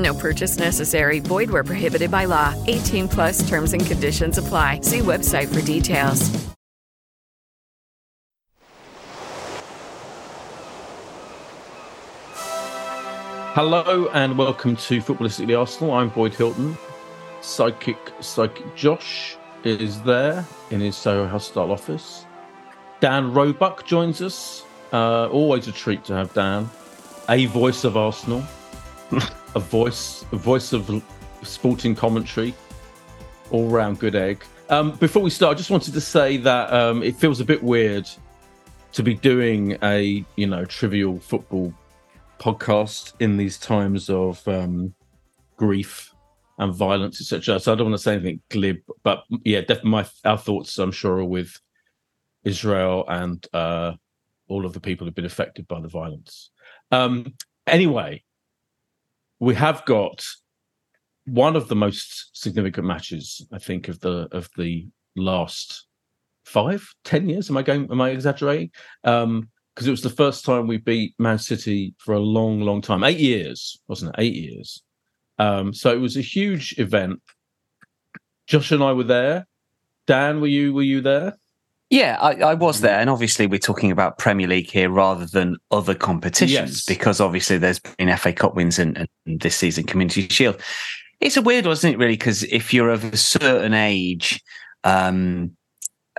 No purchase necessary. Void where prohibited by law. 18 plus terms and conditions apply. See website for details. Hello and welcome to Footballistically Arsenal. I'm Boyd Hilton. Psychic Psychic Josh is there in his Soho House style office. Dan Roebuck joins us. Uh, always a treat to have Dan, a voice of Arsenal. a voice, a voice of sporting commentary, all round good egg. Um, before we start, I just wanted to say that um, it feels a bit weird to be doing a you know trivial football podcast in these times of um, grief and violence, etc. So I don't want to say anything glib, but yeah, definitely my our thoughts, I'm sure, are with Israel and uh, all of the people who've been affected by the violence. Um, anyway, we have got one of the most significant matches, I think, of the of the last five, ten years. Am I going? Am I exaggerating? Um, because it was the first time we beat Man City for a long, long time. Eight years, wasn't it? Eight years. Um, so it was a huge event. Josh and I were there. Dan, were you were you there? Yeah, I, I, was there, and obviously we're talking about Premier League here rather than other competitions yes. because obviously there's been FA Cup wins and, and, this season Community Shield. It's a weird one, isn't it? Really, because if you're of a certain age, um,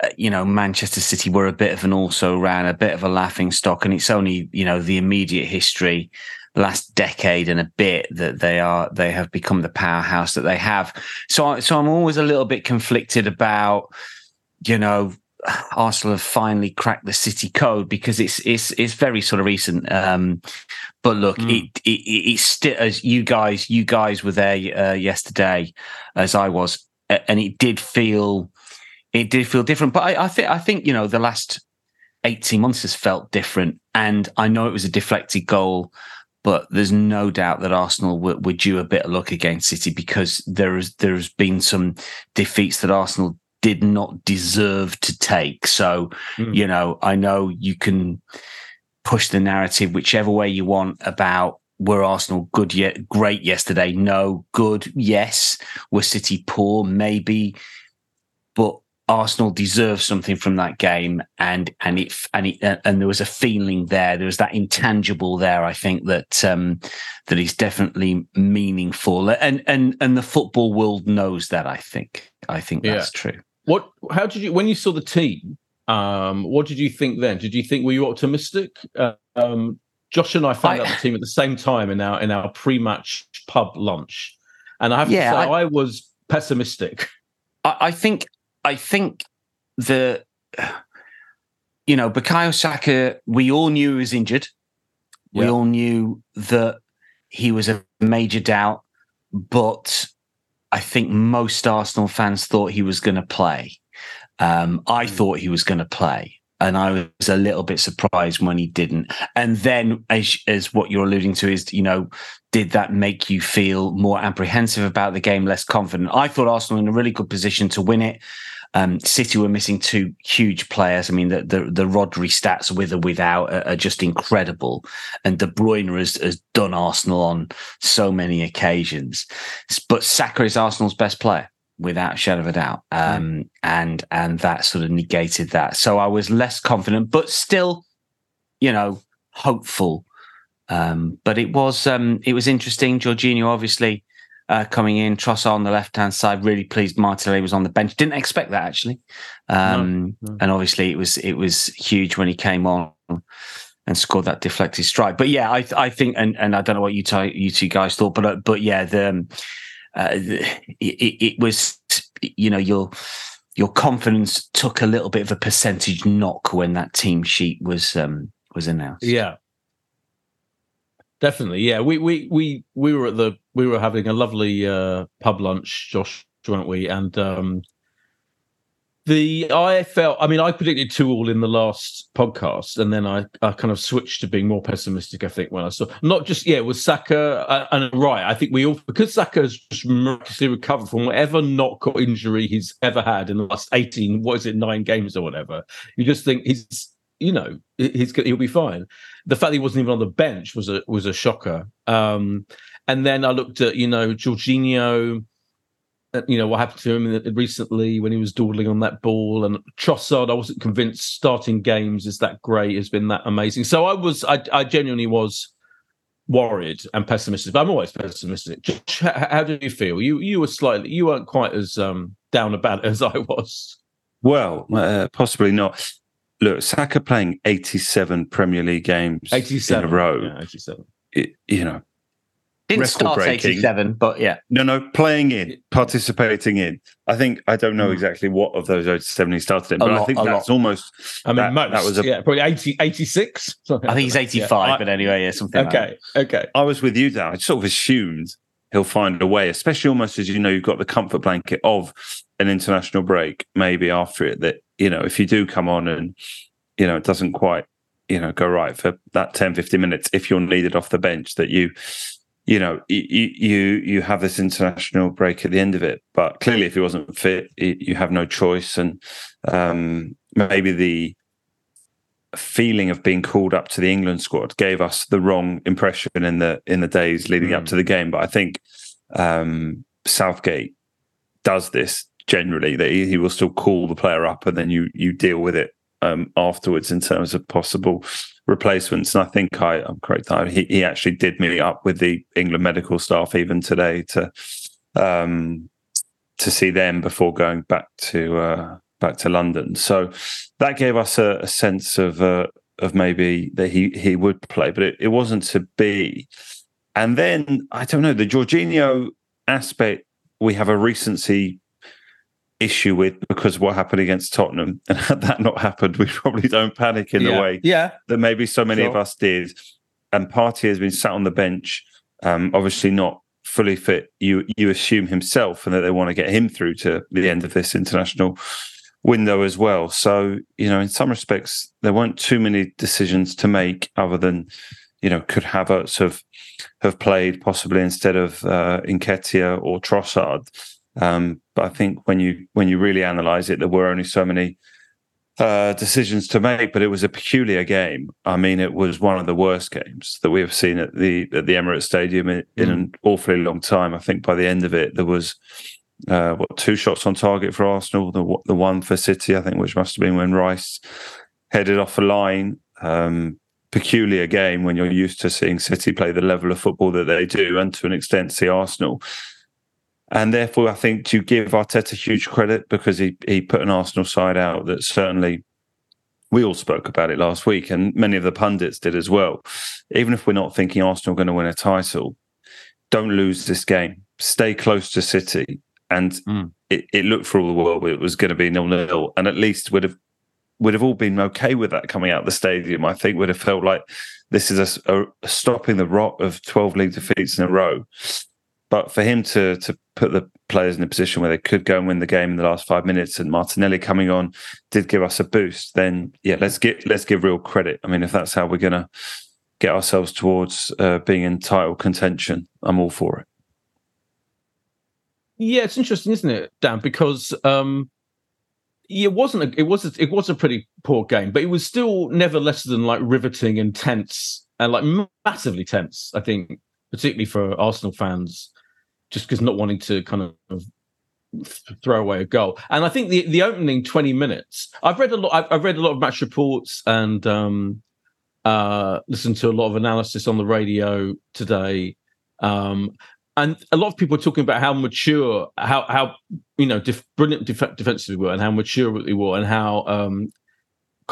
uh, you know Manchester City were a bit of an also ran, a bit of a laughing stock, and it's only you know the immediate history last decade and a bit that they are they have become the powerhouse that they have. So so I'm always a little bit conflicted about you know Arsenal have finally cracked the City code because it's it's it's very sort of recent. Um, but look, mm. it, it it's still as you guys you guys were there uh, yesterday, as I was, and it did feel it did feel different. But I, I think I think you know the last eighteen months has felt different, and I know it was a deflected goal. But there's no doubt that Arsenal were, were due a bit of luck against City because there is there's been some defeats that Arsenal did not deserve to take. So, mm. you know, I know you can push the narrative whichever way you want about were Arsenal good yet great yesterday? No, good, yes. Were City poor? Maybe. But Arsenal deserves something from that game, and and it and it, and there was a feeling there. There was that intangible there. I think that um, that is definitely meaningful, and and and the football world knows that. I think I think that's yeah. true. What? How did you when you saw the team? Um, what did you think then? Did you think were you optimistic? Uh, um, Josh and I found I, out the team at the same time in our in our pre-match pub lunch, and I have yeah, to say I, I was pessimistic. I, I, think I think the you know Bukayo Saka. We all knew he was injured. We all knew that he was a major doubt, but I think most Arsenal fans thought he was going to play. Um, I hmm. thought he was going to play, and I was a little bit surprised when he didn't. And then, as as what you're alluding to is, you know, did that make you feel more apprehensive about the game, less confident? I thought Arsenal in a really good position to win it. Um, City were missing two huge players. I mean, the the, the Rodri stats with or without are, are just incredible, and De Bruyne has, has done Arsenal on so many occasions. But Saka is Arsenal's best player without a shadow of a doubt, um, and and that sort of negated that. So I was less confident, but still, you know, hopeful. Um, but it was um, it was interesting. Jorginho obviously uh, coming in. Trossard on the left hand side. Really pleased Martinelli was on the bench. Didn't expect that actually. Um, no, no. And obviously it was it was huge when he came on and scored that deflected strike. But yeah, I I think and and I don't know what you t- you two guys thought, but uh, but yeah, the, um, uh, the it, it was you know your your confidence took a little bit of a percentage knock when that team sheet was um was announced. Yeah, Definitely, yeah. We we we we were at the we were having a lovely uh, pub lunch, Josh, weren't we? And um, the I felt, I mean, I predicted two all in the last podcast, and then I, I kind of switched to being more pessimistic. I think when I saw not just yeah, was Saka uh, and right. I think we all because Saka has just miraculously recovered from whatever knock or injury he's ever had in the last eighteen, what is it, nine games or whatever. You just think he's you know he's he'll be fine. The fact he wasn't even on the bench was a was a shocker. Um, and then I looked at you know Jorginho, you know what happened to him recently when he was dawdling on that ball, and Trossard. I wasn't convinced starting games is that great, has been that amazing. So I was, I, I genuinely was worried and pessimistic. But I'm always pessimistic. How do you feel? You you were slightly, you weren't quite as um, down about it as I was. Well, uh, possibly not look, Saka playing 87 Premier League games 87. in a row. Yeah, 87. It, you know, didn't start 87, but yeah. No, no, playing in, participating in. I think, I don't know mm. exactly what of those 87 he started in, but lot, I think that's lot. almost. I mean, that, most, that was a, yeah, probably 80, 86. I think he's 85, yeah. but anyway, yeah, something Okay, like okay. I was with you, there. I sort of assumed he'll find a way, especially almost as you know, you've got the comfort blanket of an international break, maybe after it, that you know, if you do come on and, you know, it doesn't quite, you know, go right for that 10, 15 minutes, if you're needed off the bench, that you, you know, you, you, you have this international break at the end of it. But clearly, if he wasn't fit, you have no choice. And um, maybe the, feeling of being called up to the England squad gave us the wrong impression in the in the days leading mm. up to the game. But I think um, Southgate does this generally that he, he, will still call the player up and then you you deal with it um, afterwards in terms of possible replacements. And I think I, I'm correct. He, he actually did meet up with the England medical staff even today to um, to see them before going back to uh, back to London. So that gave us a, a sense of uh, of maybe that he he would play, but it, it wasn't to be. And then I don't know the Jorginho aspect. We have a recency issue with because what happened against Tottenham. And had that not happened, we probably don't panic in yeah. the way yeah. that maybe so many sure. of us did. And Partey has been sat on the bench, um, obviously not fully fit. You you assume himself, and that they want to get him through to the end of this international window as well. So you know, in some respects, there weren't too many decisions to make other than you know could Havertz have have played possibly instead of uh, Nketiah or Trossard. Um, I think when you when you really analyze it, there were only so many uh, decisions to make. But it was a peculiar game. I mean, it was one of the worst games that we have seen at the at the Emirates Stadium in, in mm. an awfully long time. I think by the end of it, there was uh, what two shots on target for Arsenal, the the one for City, I think, which must have been when Rice headed off a line. Um, peculiar game when you're used to seeing City play the level of football that they do, and to an extent see Arsenal and therefore, I think to give Arteta huge credit because he he put an Arsenal side out that certainly we all spoke about it last week, and many of the pundits did as well. Even if we're not thinking Arsenal are going to win a title, don't lose this game. Stay close to City, and mm. it, it, looked for all the world it was going to be nil nil, and at least would have would have all been okay with that coming out of the stadium. I think would have felt like this is a, a stopping the rot of twelve league defeats in a row. But for him to to put the players in a position where they could go and win the game in the last five minutes, and Martinelli coming on did give us a boost, then yeah, let's get let's give real credit. I mean, if that's how we're gonna get ourselves towards uh, being in title contention, I'm all for it. Yeah, it's interesting, isn't it, Dan? Because um, it wasn't a, it was a, it was a pretty poor game, but it was still never less than like riveting and tense and like massively tense. I think, particularly for Arsenal fans, just because not wanting to kind of throw away a goal. And I think the the opening twenty minutes, I've read a lot. I've, I've read a lot of match reports and um, uh, listened to a lot of analysis on the radio today. Um, and a lot of people are talking about how mature, how how you know, def- brilliant def- defensively were, and how mature they were, and how um,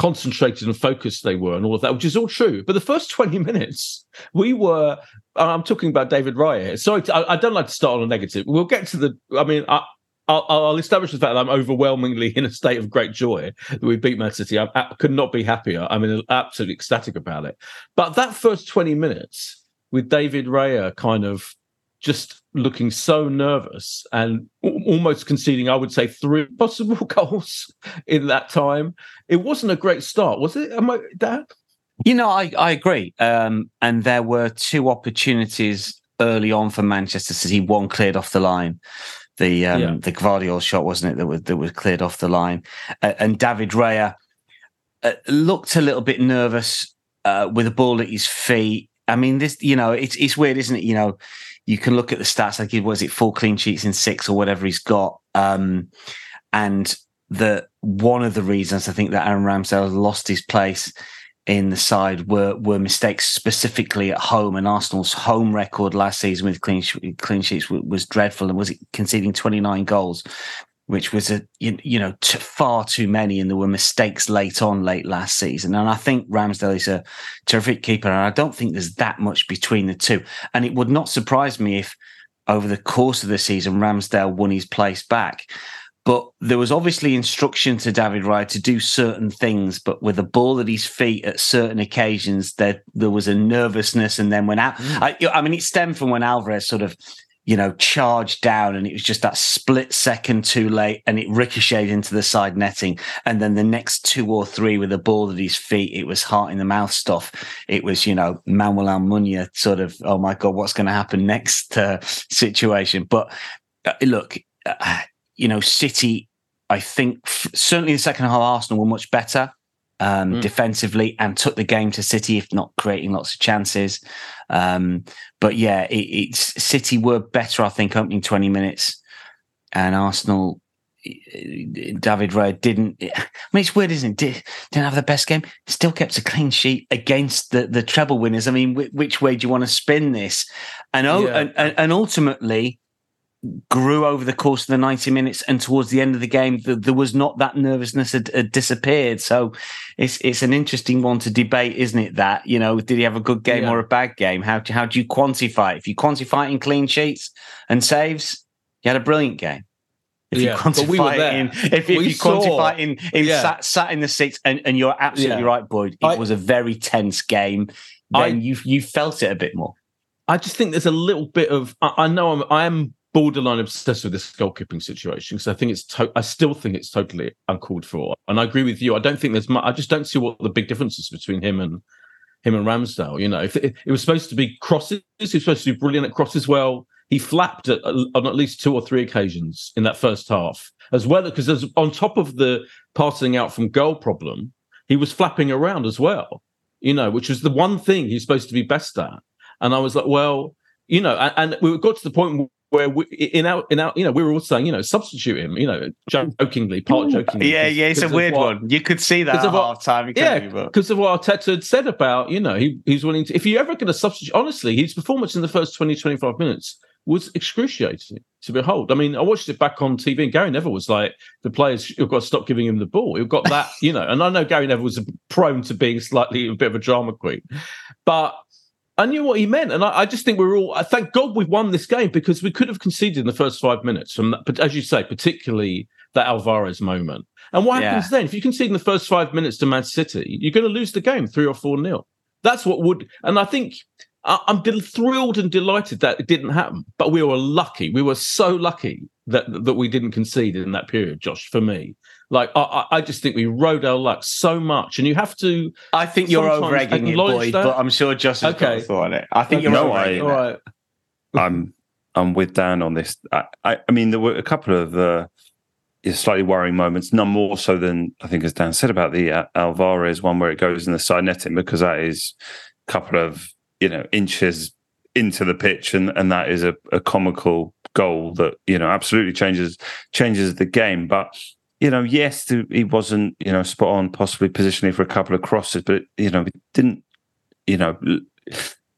concentrated and focused they were, and all of that, which is all true. But the first twenty minutes, we were. I'm talking about David Raya. Sorry, to, I, I, don't like to start on a negative. We'll get to the. I mean, I, I'll, I'll, establish the fact that I'm overwhelmingly in a state of great joy that we beat Man City. I, I could not be happier. I'm in, absolutely ecstatic about it. But that first 20 minutes with David Raya kind of just looking so nervous and almost conceding, I would say, three possible goals in that time. It wasn't a great start, was it? Am I Dad? You know, I, I agree. Um, and there were two opportunities early on for Manchester City. One cleared off the line. The um, yeah. the Gvardiol shot, wasn't it, that was that was cleared off the line. Uh, and David Raya uh, looked a little bit nervous uh, with a ball at his feet. I mean, this, you know, it's it's weird, isn't it? You know, you can look at the stats like was it four clean sheets in six or whatever he's got um, and the one of the reasons i think that aaron ramsdale lost his place in the side were were mistakes specifically at home and arsenal's home record last season with clean clean sheets was, was dreadful and was conceding 29 goals which was a you, you know t- far too many, and there were mistakes late on late last season. And I think Ramsdale is a terrific keeper, and I don't think there's that much between the two. And it would not surprise me if over the course of the season Ramsdale won his place back. But there was obviously instruction to David Raya to do certain things, but with a ball at his feet at certain occasions, there there was a nervousness. And then when Al- mm. I, I mean, it stemmed from when Alvarez sort of you know, charged down and it was just that split second too late and it ricocheted into the side netting. And then the next two or three with the ball at his feet, it was heart in the mouth stuff. It was, you know, Manuel Almunia sort of, oh my God, what's going to happen next uh, situation. But uh, look, uh, you know, City, I think f- certainly the second half, Arsenal were much better um, mm. defensively and took the game to City, if not creating lots of chances. Um, but yeah, it, it's City were better, I think, opening 20 minutes, and Arsenal. David Raya didn't. I mean, it's weird, isn't it? Did, didn't have the best game. Still kept a clean sheet against the the treble winners. I mean, which way do you want to spin this? And oh, yeah. and, and ultimately, grew over the course of the 90 minutes and towards the end of the game the, there was not that nervousness had, had, disappeared. So it's it's an interesting one to debate isn't it that you know did he have a good game yeah. or a bad game? How, how do you quantify it? If you quantify it in clean sheets and saves you had a brilliant game. If yeah, you quantify we it in if, if you saw, quantify it in, in yeah. sat, sat in the seats and, and you're absolutely right boyd it I, was a very tense game. Then I, you you felt it a bit more. I just think there's a little bit of I, I know I'm I am borderline obsessed with this goalkeeping situation because I think it's to- I still think it's totally uncalled for. And I agree with you. I don't think there's much. I just don't see what the big difference is between him and him and Ramsdale. You know, if it, it was supposed to be crosses, he was supposed to be brilliant at crosses. Well, he flapped at, on at least two or three occasions in that first half as well. Because on top of the passing out from goal problem, he was flapping around as well. You know, which was the one thing he's supposed to be best at. And I was like, well, you know, and, and we got to the point where we, in our in our you know we were all saying you know substitute him you know hmm. jokingly part jokingly yeah yeah it's a weird what, one. You could see that at half time yeah because of what Arteta had said about you know he he's willing to if you're ever going to substitute honestly his performance in the first 20 25 minutes was excruciating to behold. I mean I watched it back on TV and Gary Neville was like the players you've got to stop giving him the ball. You've got that you know and I know Gary Neville was prone to being slightly a bit of a drama queen but I knew what he meant, and I, I, just think we're all. I thank God we've won this game because we could have conceded in the first five minutes from that. But as you say, particularly that Alvarez moment. And what yeah. happens then if you concede in the first five minutes to Man City? You're going to lose the game three or four nil. That's what would. And I think I'm thrilled and delighted that it didn't happen. But we were lucky. We were so lucky that that we didn't concede in that period, Josh. For me, like I, I just think we rode our luck so much, and you have to. I think you're over egging it, Boyd, but I'm sure Josh has okay. got a thought on it. I think okay. you're no, over All right. I'm I'm with Dan on this. I, I, I mean, there were a couple of uh, slightly worrying moments, none more so than I think, as Dan said about the uh, Alvarez one where it goes in the side netting because that is a couple of you know inches into the pitch, and and that is a, a comical goal that you know absolutely changes changes the game. But you know, yes, he wasn't you know spot on, possibly positioning for a couple of crosses, but you know, didn't you know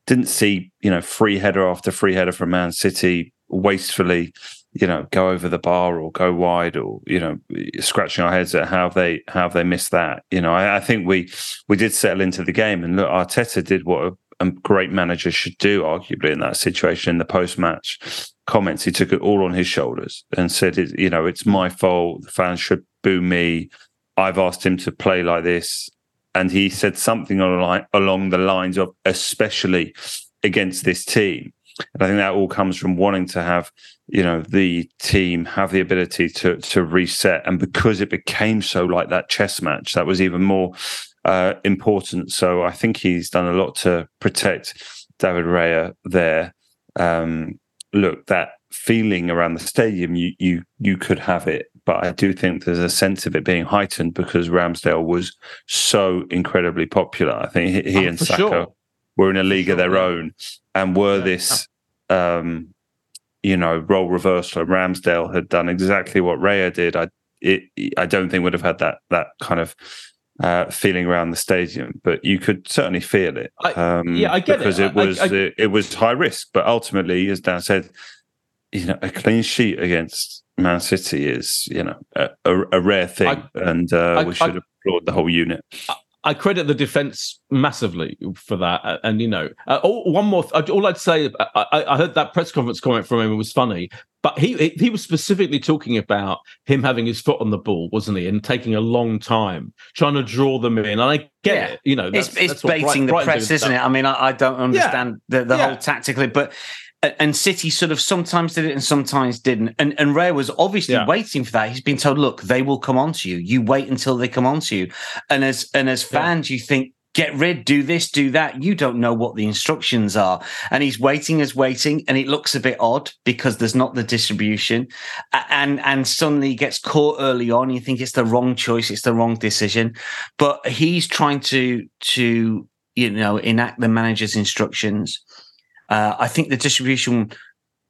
didn't see you know free header after free header from Man City wastefully you know go over the bar or go wide or you know scratching our heads at how they how they missed that you know. I, I, think we we did settle into the game and look Arteta did what a, a great manager should do arguably in that situation in the post match comments he took it all on his shoulders and said it, you know it's my fault the fans should boo me I've asked him to play like this and he said something along the lines of especially against this team and I think that all comes from wanting to have, you know, the team have the ability to to reset. And because it became so like that chess match, that was even more uh, important. So I think he's done a lot to protect David Raya there. Um, look, that feeling around the stadium, you you you could have it, but I do think there's a sense of it being heightened because Ramsdale was so incredibly popular. I think he, he oh, and Saka sure. were in a league sure, of their yeah. own and were yeah. this um, you know, role reversal. And Ramsdale had done exactly what Raya did. I it, I don't think would have had that that kind of uh, feeling around the stadium, but you could certainly feel it. Um, yeah, I get it. because it, it was I, I, it, it, was high risk, but ultimately, as Dan said, you know, a clean sheet against Man City is you know a, a, a rare thing, I, and uh, we should applaud the whole unit. I credit the defense massively for that. And, you know, uh, all, one more, th- all I'd say, I, I, heard that press conference comment from him. It was funny, but he, he was specifically talking about him having his foot on the ball, wasn't he? And taking a long time trying to draw them in. And I get yeah. it, you know, that's, it's, it's baiting Bright, the press, isn't it? I mean, I, I don't understand yeah. the, the yeah. whole tactically, but and City sort of sometimes did it and sometimes didn't. And and Raya was obviously yeah. waiting for that. He's been told, look, they will come on to you. You wait until they come on to you. And as and as fans, yeah. you think, get rid, do this, do that. You don't know what the instructions are. And he's waiting as waiting, and it looks a bit odd because there's not the distribution. And and suddenly he gets caught early on. You think it's the wrong choice, it's the wrong decision. But he's trying to to you know enact the manager's instructions uh, I think the distribution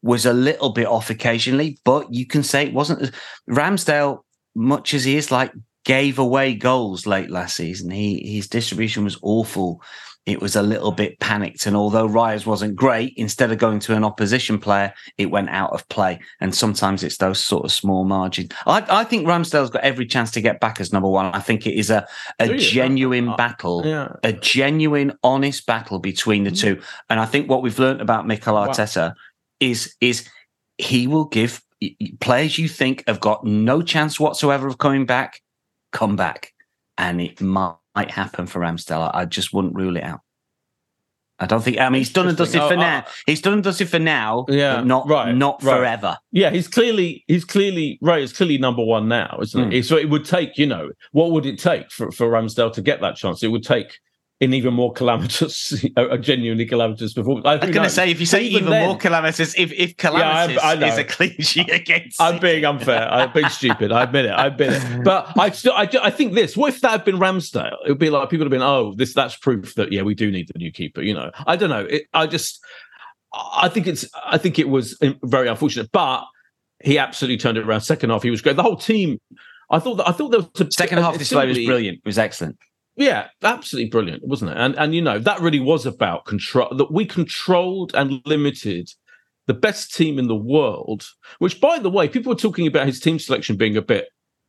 was a little bit off occasionally, but you can say it wasn't. Ramsdale, much as he is like, gave away goals late last season. He his distribution was awful it was a little bit panicked. And although Raya's wasn't great, instead of going to an opposition player, it went out of play. And sometimes it's those sort of small margins. I, I think Ramsdale's got every chance to get back as number one. I think it is a, a genuine uh, battle, yeah. a genuine, honest battle between the mm. two. And I think what we've learned about Mikel Arteta wow. is is he will give players you think have got no chance whatsoever of coming back, come back. And it might might happen for Ramsdale. I just wouldn't rule it out. I don't think. I mean, he's done and dusted for oh, now. He's done and dusted for now. Yeah, not right, not right. forever. Yeah, he's clearly he's clearly right. He's clearly number one now, isn't mm. it? So it would take, you know, what would it take for for Ramsdale to get that chance? It would take in even more calamitous, a genuinely calamitous performance. I, I was going to say, if you say even, even then, more calamitous, if, if calamitous yeah, I, I is a cliche against, I'm being unfair. I'm being stupid. I admit it. I admit it. But I still, I, I think this. What if that had been Ramsdale? It would be like people have been, oh, this that's proof that yeah, we do need the new keeper. You know, I don't know. It, I just, I think it's, I think it was um, very unfortunate, but he absolutely turned it around. Second half, he was great. The whole team. I thought that I thought there was a second half. Display was brilliant. It was excellent. Yeah, absolutely brilliant, wasn't it? And and you know that really was about control. That we controlled and limited the best team in the world. Which, by the way, people were talking about his team selection being a bit,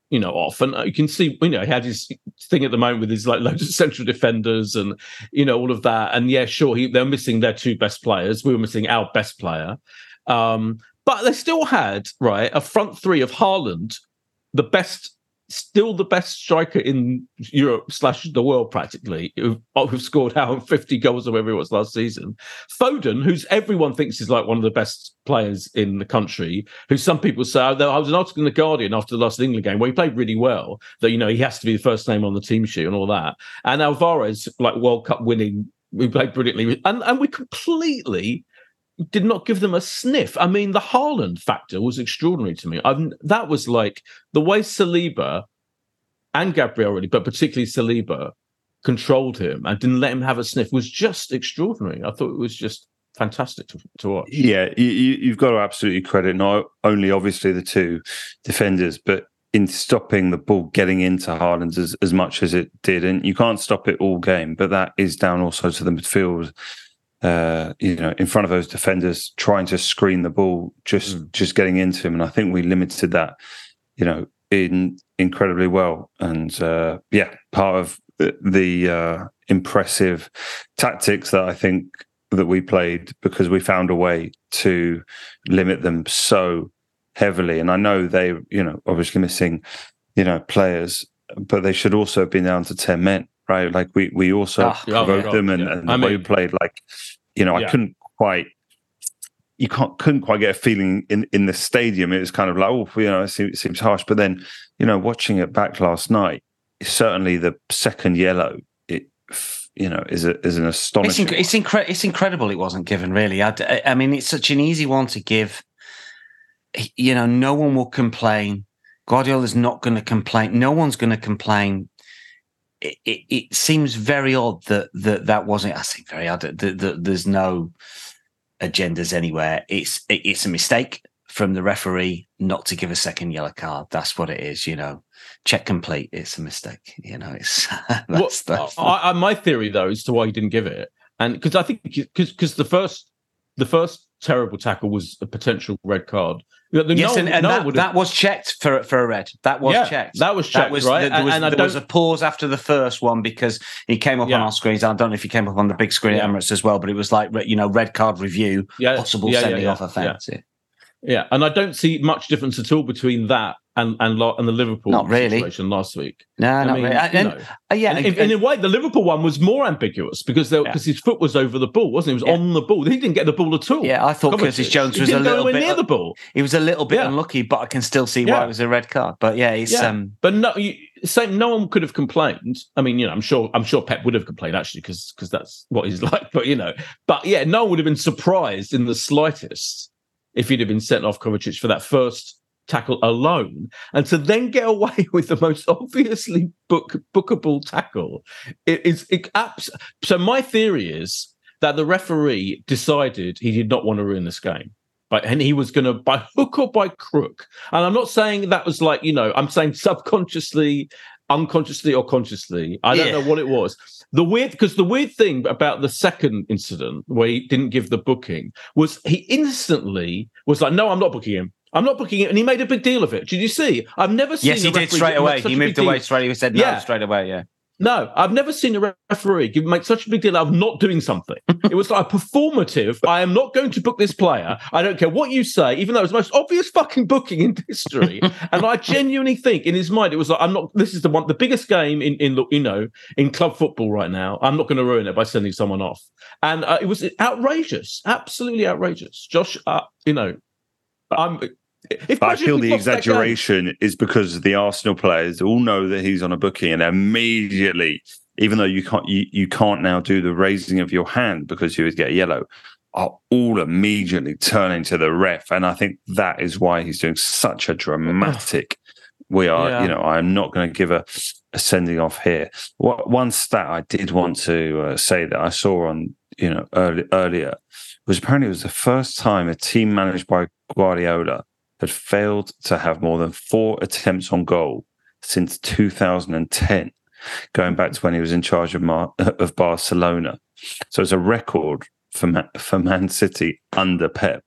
you know, off. And you can see, you know, he had his thing at the moment with his like loads of central defenders and you know all of that. And yeah, sure, he, they're missing their two best players. We were missing our best player, um, but they still had right a front three of Haaland, the best still the best striker in Europe slash the world practically, who, scored how 50 goals or whatever it was last season. Foden, who's everyone thinks is like one of the best players in the country, who some people say, oh, I was an article in The Guardian after the last England game where he played really well, that, you know, he has to be the first name on the team sheet and all that. And Alvarez, like World Cup winning, we played brilliantly. And, and we completely did not give them a sniff. I mean, the Haaland factor was extraordinary to me. I've, that was like the way Saliba and Gabriel really, but particularly Saliba, controlled him and didn't let him have a sniff was just extraordinary. I thought it was just fantastic to, to watch. Yeah, you, have got to absolutely credit not only obviously the two defenders, but in stopping the ball getting into Haaland as, as much as it did. And you can't stop it all game, but that is down also to the midfield. Uh, you know, in front of those defenders, trying to screen the ball, just mm. just getting into him, and I think we limited that, you know, in incredibly well. And uh, yeah, part of the, the uh, impressive tactics that I think that we played because we found a way to limit them so heavily. And I know they, you know, obviously missing, you know, players, but they should also have been down to 10 men, right? Like we, we also oh, provoked them and, yeah. and the I way mean, we played, like, you know, yeah. I couldn't quite, you can't, couldn't quite get a feeling in, in the stadium. It was kind of like, oh, you know, it seems, it seems harsh. But then, you know, watching it back last night, certainly the second yellow, it, you know, is a, is an astonishing. It's, inc- it's, incre- it's incredible it wasn't given. Really, I, I mean, it's such an easy one to give. You know, no one will complain. Guardiola's not going to complain. No one's going to complain. It, it, it, seems very odd that that that wasn't. I think very odd that, that, that there's no agendas anywhere. It's it, it's a mistake from the referee not to give a second yellow card. That's what it is. You know, check complete. It's a mistake. You know, it's that's, well, that's I, I, my theory though as to why he didn't give it, and because I think because because the first the first terrible tackle was a potential red card. Yes, no, and, and no that, that, was checked for for a red. That was yeah, checked. That was checked, that was, right? There, was, and, there was a pause after the first one because he came up yeah. on our screens. I don't know if he came up on the big screen yeah. at Emirates as well, but it was like you know red card review, possible sending off offence. Yeah, and I don't see much difference at all between that and and, and the Liverpool not really. situation last week. No, I not mean, really. And, know, uh, yeah, and, in a way, the Liverpool one was more ambiguous because because yeah. his foot was over the ball, wasn't he? He was yeah. on the ball. He didn't get the ball at all. Yeah, I thought Curtis Jones was a little bit near the ball. He was a little bit yeah. unlucky, but I can still see why it was a red card. But yeah, it's um. But no, you, same. No one could have complained. I mean, you know, I'm sure I'm sure Pep would have complained actually because because that's what he's like. But you know, but yeah, no one would have been surprised in the slightest if he'd have been sent off Kovacic for that first tackle alone, and to then get away with the most obviously book, bookable tackle. It is it, so. My theory is that the referee decided he did not want to ruin this game. But, and he was going to, by hook or by crook, and I'm not saying that was like, you know, I'm saying subconsciously, unconsciously, or consciously. I don't yeah. know what it was. The weird, because the weird thing about the second incident where he didn't give the booking was he instantly was like, "No, I'm not booking him. I'm not booking it," and he made a big deal of it. Did you see? I've never seen. Yes, he did straight away. He moved away straight. He said no yeah. straight away. Yeah. No, I've never seen a referee give, make such a big deal of not doing something. it was like performative. I am not going to book this player. I don't care what you say, even though it was the most obvious fucking booking in history. and I genuinely think in his mind it was like, I'm not. This is the one, the biggest game in in you know in club football right now. I'm not going to ruin it by sending someone off. And uh, it was outrageous, absolutely outrageous. Josh, uh, you know, I'm if I feel the exaggeration is because the Arsenal players all know that he's on a booking and immediately, even though you can't you, you can't now do the raising of your hand because you would get yellow, are all immediately turning to the ref. And I think that is why he's doing such a dramatic. We are, yeah. you know, I'm not going to give a, a, sending off here. What one stat I did want to uh, say that I saw on, you know, early, earlier was apparently it was the first time a team managed by Guardiola had failed to have more than four attempts on goal since 2010, going back to when he was in charge of, Mar- of Barcelona. So it's a record for Man, for Man City under Pep.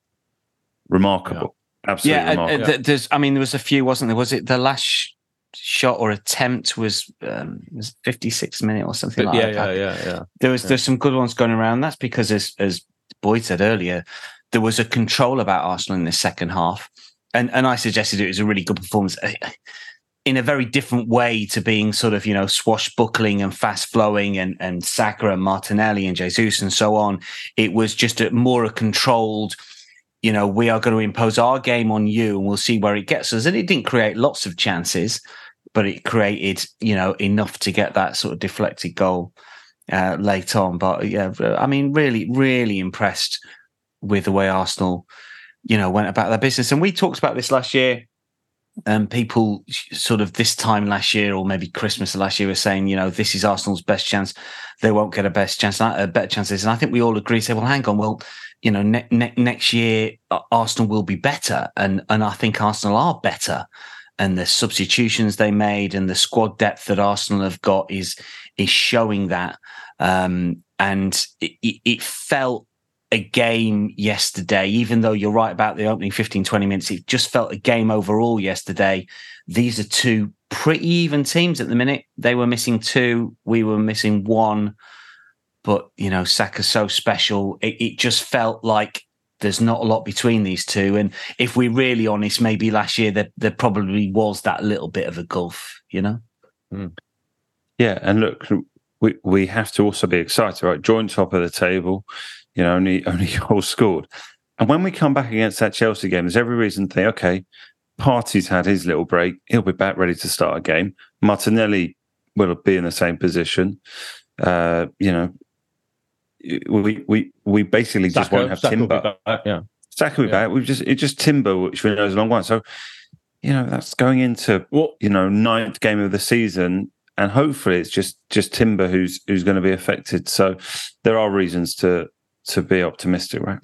Remarkable. Yeah. Absolutely yeah, remarkable. Uh, there's, I mean, there was a few, wasn't there? Was it the last shot or attempt was um, was 56 minute or something like yeah, that? Yeah, yeah, yeah. There was yeah. there's some good ones going around. That's because, as as Boyd said earlier, there was a control about Arsenal in the second half and and I suggested it was a really good performance uh, in a very different way to being sort of you know swashbuckling and fast flowing and and Saka and Martinelli and Jesus and so on. It was just a more a controlled. You know, we are going to impose our game on you, and we'll see where it gets us. And it didn't create lots of chances, but it created, you know, enough to get that sort of deflected goal uh, late on. But yeah, I mean, really, really impressed with the way Arsenal, you know, went about their business. And we talked about this last year. And people sort of this time last year, or maybe Christmas last year, were saying, you know, this is Arsenal's best chance. They won't get a best chance, a better chances. And I think we all agree. Say, well, hang on, well, you know, ne- ne- next year uh, Arsenal will be better, and and I think Arsenal are better, and the substitutions they made and the squad depth that Arsenal have got is is showing that. Um, and it, it, felt a game yesterday, even though you're right about the opening 15, 20 minutes, it just felt a game overall yesterday. These are two pretty even teams at the minute. They were missing two, we were missing one. But, you know, Saka's so special. It, it just felt like there's not a lot between these two. And if we're really honest, maybe last year there, there probably was that little bit of a gulf, you know? Mm. Yeah. And look, we, we have to also be excited, right? Joint top of the table you know, only only goals scored. And when we come back against that Chelsea game, there's every reason to think, okay, Partey's had his little break. He'll be back ready to start a game. Martinelli will be in the same position. Uh, you know, we we we basically Saka, just won't have Saka Timber. Back, yeah, Saka will be yeah. back. We've just it's just Timber, which we know is a long one. So, you know, that's going into well, you know ninth game of the season, and hopefully it's just just Timber who's who's going to be affected. So, there are reasons to to be optimistic, right?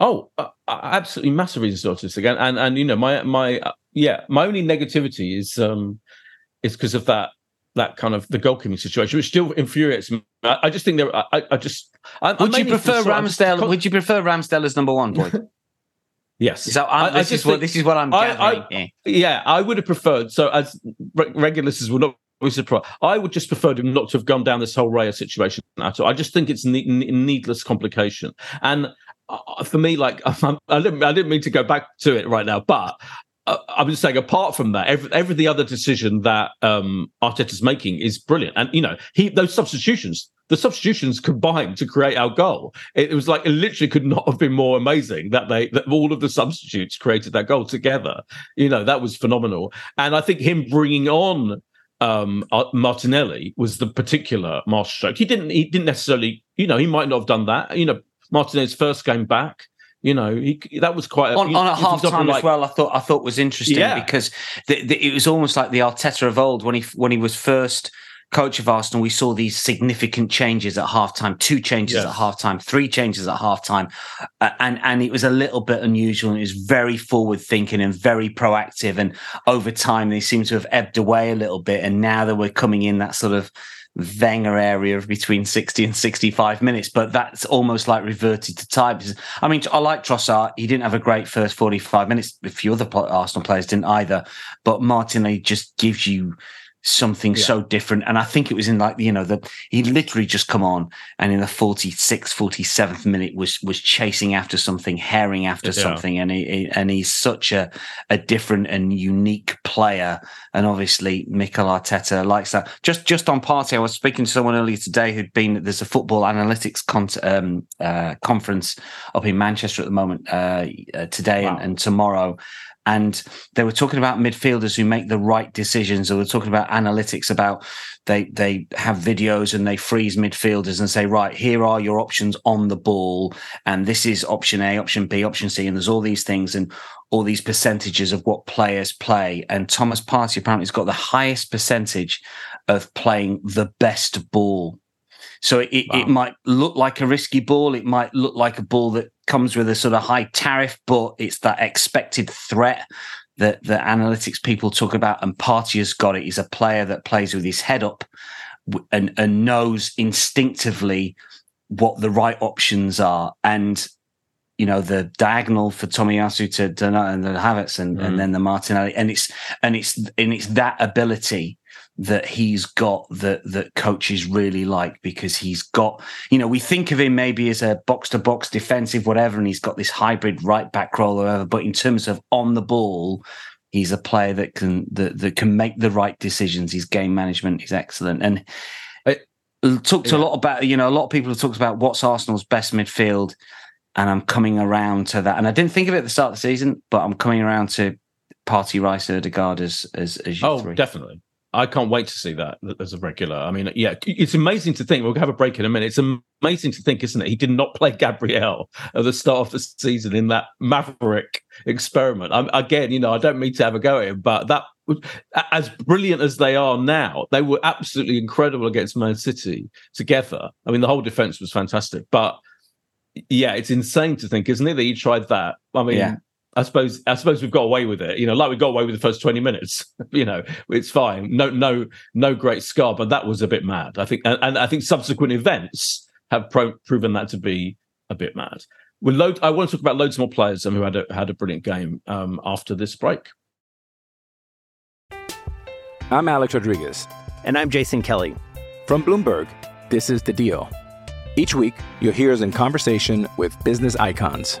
Oh, uh, absolutely massive reasons to be optimistic, and and, and you know my my uh, yeah my only negativity is um is because of that that kind of the goalkeeping situation, which still infuriates me. I, I just think there. I, I just. I, would you prefer Ramsdale? Just, would you prefer Ramsdale as number one? Boyd? yes. So I, this is what this is what I'm gathering. I, yeah, I would have preferred. So as regular listeners will not I would just prefer him not to have gone down this whole Raya situation at all. I just think it's ne- needless complication. And uh, for me, like I didn't, I didn't mean to go back to it right now, but uh, I'm just saying, apart from that, every, every other decision that um, Arteta's making is brilliant. And you know, he those substitutions, the substitutions combined to create our goal. It, it was like it literally could not have been more amazing that they that all of the substitutes created that goal together. You know, that was phenomenal. And I think him bringing on um, uh, Martinelli was the particular masterstroke. He didn't. He didn't necessarily. You know, he might not have done that. You know, Martinelli's first game back. You know, he, that was quite a, on, you, on a half time like, as well. I thought I thought was interesting yeah. because the, the, it was almost like the Arteta of old when he when he was first coach of Arsenal, we saw these significant changes at halftime, two changes yes. at halftime, three changes at halftime. Uh, and, and it was a little bit unusual. And it was very forward thinking and very proactive. And over time, they seem to have ebbed away a little bit. And now that we're coming in that sort of Wenger area of between 60 and 65 minutes, but that's almost like reverted to type. I mean, I like Trossard. He didn't have a great first 45 minutes. A few other Arsenal players didn't either. But Martinelli just gives you something yeah. so different. And I think it was in like, you know, that he literally just come on and in the 46th, 47th minute was was chasing after something, herring after yeah. something. And he, and he's such a, a different and unique player. And obviously Mikel Arteta likes that. Just just on Partey, I was speaking to someone earlier today who'd been there's a football analytics con- um, uh, conference up in Manchester at the moment uh, uh, today wow. and, and tomorrow and they were talking about midfielders who make the right decisions or they're talking about analytics about they they have videos and they freeze midfielders and say right here are your options on the ball and this is option a option b option c and there's all these things and all these percentages of what players play. And thomas partey apparently has got the highest percentage of playing the best ball so it, wow. it might look like a risky ball. It might look like a ball that comes with a sort of high tariff, but it's that expected threat that the analytics people talk about. And Partey has got it. He's a player that plays with his head up and, and knows instinctively what the right options are. And you know the diagonal for Tomiyasu to, to and the Havertz and, mm. and then the Martinelli and it's and it's and it's that ability that he's got that that coaches really like because he's got you know we think of him maybe as a box to box defensive whatever and he's got this hybrid right back role or whatever but in terms of on the ball he's a player that can that, that can make the right decisions his game management is excellent and uh, it, talked yeah. a lot about you know a lot of people have talked about what's Arsenal's best midfield and I'm coming around to that and I didn't think of it at the start of the season but I'm coming around to Partey Rice Odegaard as as, as you oh three. definitely I can't wait to see that as a regular. I mean, yeah, it's amazing to think. We'll have a break in a minute. It's amazing to think, isn't it? He did not play Gabriel at the start of the season in that Maverick experiment. I'm, again, you know, I don't mean to have a go at him, but that, as brilliant as they are now, they were absolutely incredible against Man City together. I mean, the whole defense was fantastic, but yeah, it's insane to think, isn't it, that he tried that? I mean, yeah. I suppose I suppose we've got away with it. You know, like we got away with the first twenty minutes. you know, it's fine. No, no, no great scar, but that was a bit mad. I think, and, and I think subsequent events have pro- proven that to be a bit mad. we load. I want to talk about loads more players um, who had a had a brilliant game um, after this break. I'm Alex Rodriguez, and I'm Jason Kelly from Bloomberg. This is the Deal. Each week, you'll hear us in conversation with business icons.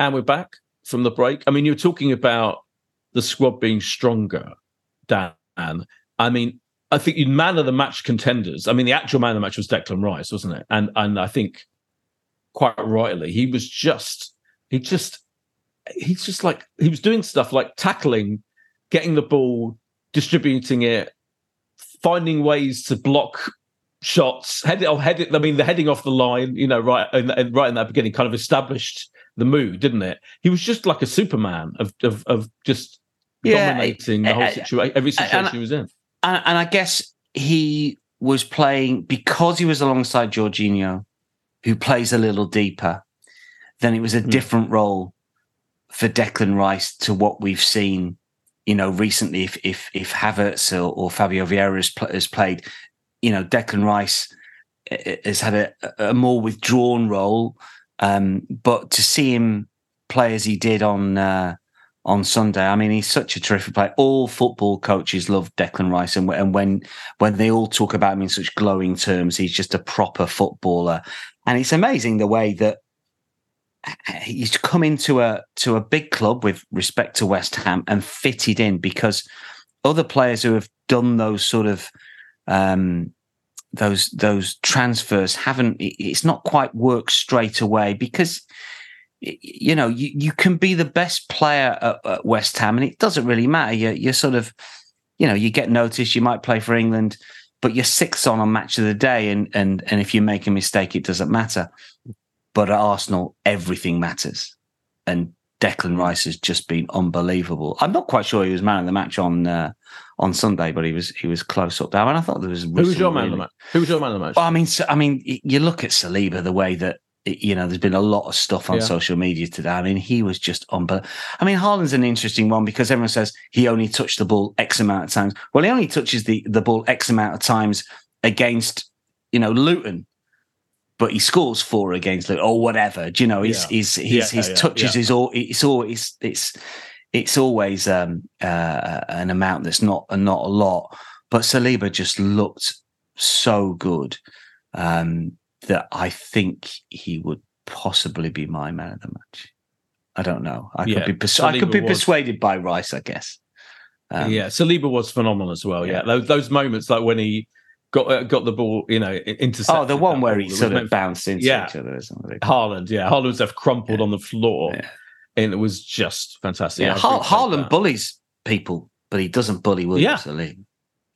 And we're back from the break. I mean, you were talking about the squad being stronger, Dan. I mean, I think you man of the match contenders. I mean, the actual man of the match was Declan Rice, wasn't it? And and I think quite rightly, he was just he just he's just like he was doing stuff like tackling, getting the ball, distributing it, finding ways to block shots, head it, oh, head it. I mean, the heading off the line, you know, right and right in that beginning, kind of established the mood, didn't it? He was just like a Superman of of, of just yeah, dominating the whole situation, every situation he was in. And, and I guess he was playing because he was alongside Jorginho, who plays a little deeper. Then it was a mm. different role for Declan Rice to what we've seen, you know, recently. If if if Havertz or, or Fabio Vieira has, pl- has, played, you know, Declan Rice eh, eh, has had a, a more withdrawn role. Um, but to see him play as he did on uh, on Sunday. I mean, he's such a terrific player. All football coaches love Declan Rice, and, and when when they all talk about him in such glowing terms, he's just a proper footballer. And it's amazing the way that he's come into a to a big club with respect to West Ham and fitted in because other players who have done those sort of um, those those transfers haven't. It's not quite worked straight away because you know, you, you can be the best player at, at West Ham, and it doesn't really matter. You're, you're sort of, you know, you get noticed. You might play for England, but you're sixth on on match of the day, and and and if you make a mistake, it doesn't matter. But at Arsenal, everything matters, and Declan Rice has just been unbelievable. I'm not quite sure he was man of the match on uh, on Sunday, but he was he was close up there. And I thought there was who was your man of the match? Who was your man of the match? Well, I mean, so, I mean, you look at Saliba the way that you know, there's been a lot of stuff on yeah. social media today. I mean, he was just on. But I mean, Haaland's an interesting one because everyone says he only touched the ball X amount of times. Well, he only touches the, the ball X amount of times against, you know, Luton, but he scores four against Luton or whatever. Do you know, his, yeah. his, his, yeah, his touches is all, it's always, it's, it's always um, uh, an amount that's not, not a lot. But Saliba just looked so good. Um, that I think he would possibly be my man of the match. I don't know. I yeah, could be persu- I could be was... persuaded by Rice, I guess. Um, yeah, Saliba was phenomenal as well. Yeah, yeah. Those, those moments like when he got uh, got the ball, you know, intercepted. Oh, the one where he sort of bounced into yeah. each other. Haaland, yeah, Haaland was crumpled yeah. on the floor, yeah. and it was just fantastic. Yeah, ha- Haaland bullies people, but he doesn't bully William yeah. Saliba.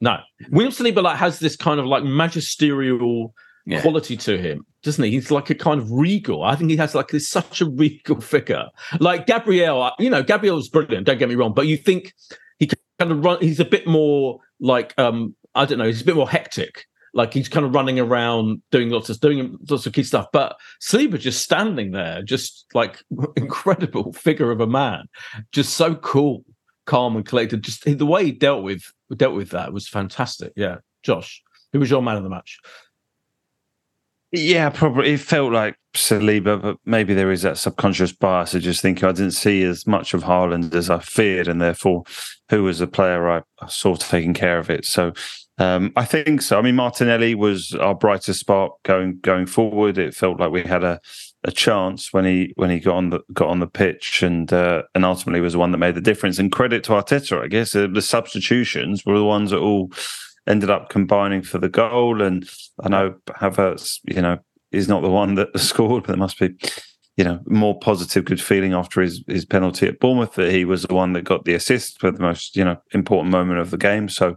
No, William Saliba like has this kind of like magisterial yeah. quality to him, doesn't he? He's like a kind of regal. I think he has like this such a regal figure. Like Gabriel, you know, Gabriel's brilliant. Don't get me wrong, but you think he kind of run. He's a bit more like um I don't know. He's a bit more hectic. Like he's kind of running around doing lots of doing lots of key stuff. But Saliba just standing there, just like incredible figure of a man, just so cool, calm and collected. Just the way he dealt with dealt with that was fantastic. Yeah, Josh, who was your man of the match? Yeah, probably. It felt like Saliba, but maybe there is that subconscious bias of just thinking I didn't see as much of Haaland as I feared, and therefore, who was the player I, saw taking care of it. So, um, I think so. I mean, Martinelli was our brightest spark going going forward. It felt like we had a a chance when he when he got on the got on the pitch and uh, and ultimately was the one that made the difference. And credit to Arteta, I guess the substitutions were the ones that all ended up combining for the goal. And I know Havertz, you know, is not the one that scored, but there must be, you know, more positive, good feeling after his his penalty at Bournemouth that he was the one that got the assist for the most, you know, important moment of the game. So